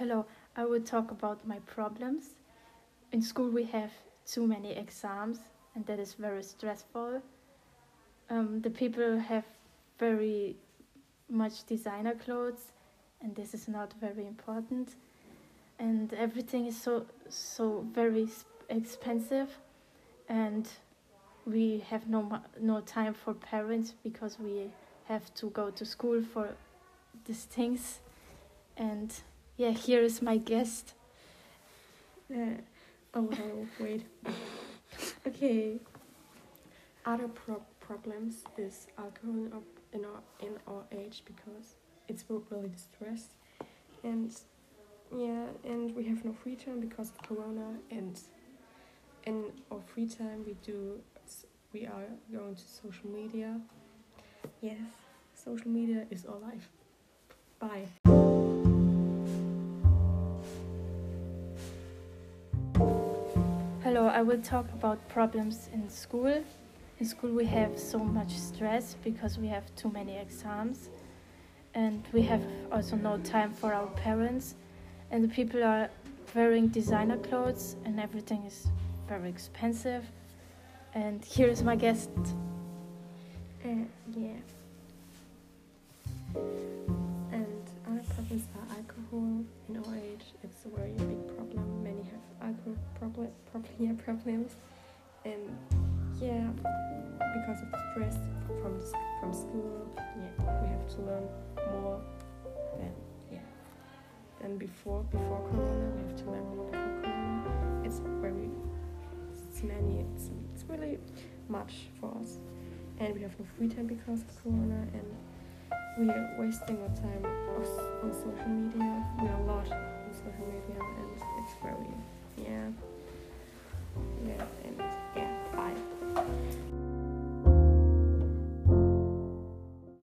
Hello, I will talk about my problems. In school, we have too many exams, and that is very stressful. Um, the people have very much designer clothes, and this is not very important. And everything is so so very expensive, and we have no no time for parents because we have to go to school for these things. And yeah, here is my guest. Uh, oh, wait. okay. Other pro- problems is alcohol up in our in our age because it's really distressed, and yeah, and we have no free time because of Corona, and in our free time we do we are going to social media. Yes, social media is our life. Bye. Hello, I will talk about problems in school. In school, we have so much stress because we have too many exams, and we have also no time for our parents. And the people are wearing designer clothes, and everything is very expensive. And here is my guest. Uh, yeah. And other problems are alcohol. In our age, it's a very problem, yeah, problems, um, and yeah, because of the stress from from school, yeah, we have to learn more than yeah than before. Before Corona, we have to learn more before Corona. It's very, it's many. It's it's really much for us and we have no free time because of Corona, and we are wasting our time on social media. We are a lot on social media, and it's very, yeah,